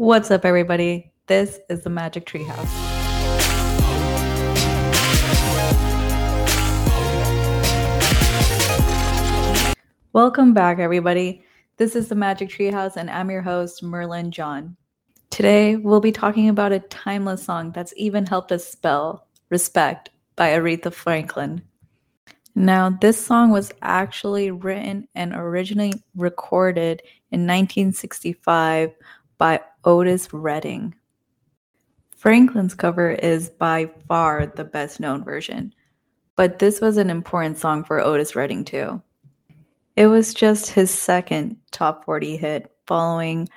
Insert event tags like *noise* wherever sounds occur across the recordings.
What's up, everybody? This is the Magic Treehouse. Welcome back, everybody. This is the Magic Treehouse, and I'm your host, Merlin John. Today, we'll be talking about a timeless song that's even helped us spell Respect by Aretha Franklin. Now, this song was actually written and originally recorded in 1965 by Otis Redding. Franklin's cover is by far the best known version, but this was an important song for Otis Redding too. It was just his second top 40 hit following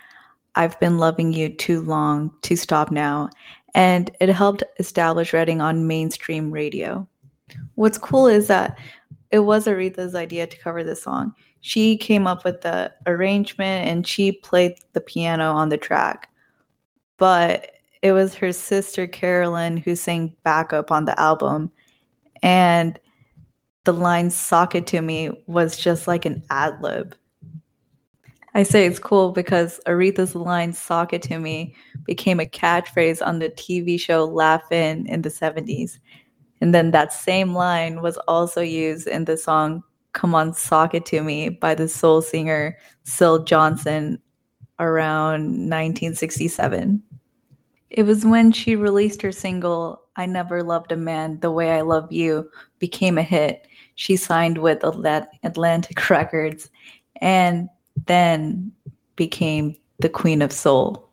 I've Been Loving You Too Long to Stop Now, and it helped establish Redding on mainstream radio. What's cool is that it was Aretha's idea to cover this song. She came up with the arrangement and she played the piano on the track. But it was her sister Carolyn who sang backup on the album. And the line Sock It To Me was just like an ad lib. I say it's cool because Aretha's line Sock It To Me became a catchphrase on the TV show Laugh-In in the 70s. And then that same line was also used in the song Come On Sock It To Me by the soul singer Syl Johnson around 1967. It was when she released her single I Never Loved a Man the Way I Love You became a hit. She signed with Atlantic *laughs* Records and then became the Queen of Soul.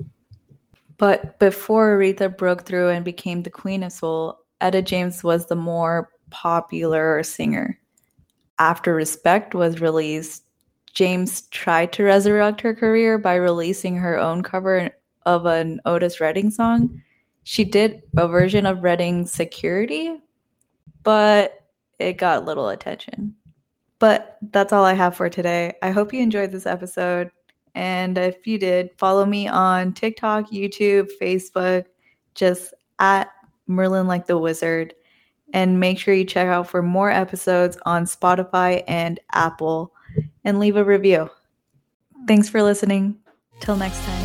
But before Aretha broke through and became the Queen of Soul, Etta James was the more popular singer. After Respect was released, James tried to resurrect her career by releasing her own cover of an Otis Redding song. She did a version of Redding's Security, but it got little attention. But that's all I have for today. I hope you enjoyed this episode. And if you did, follow me on TikTok, YouTube, Facebook, just at Merlin like the Wizard. And make sure you check out for more episodes on Spotify and Apple and leave a review. Thanks for listening. Till next time.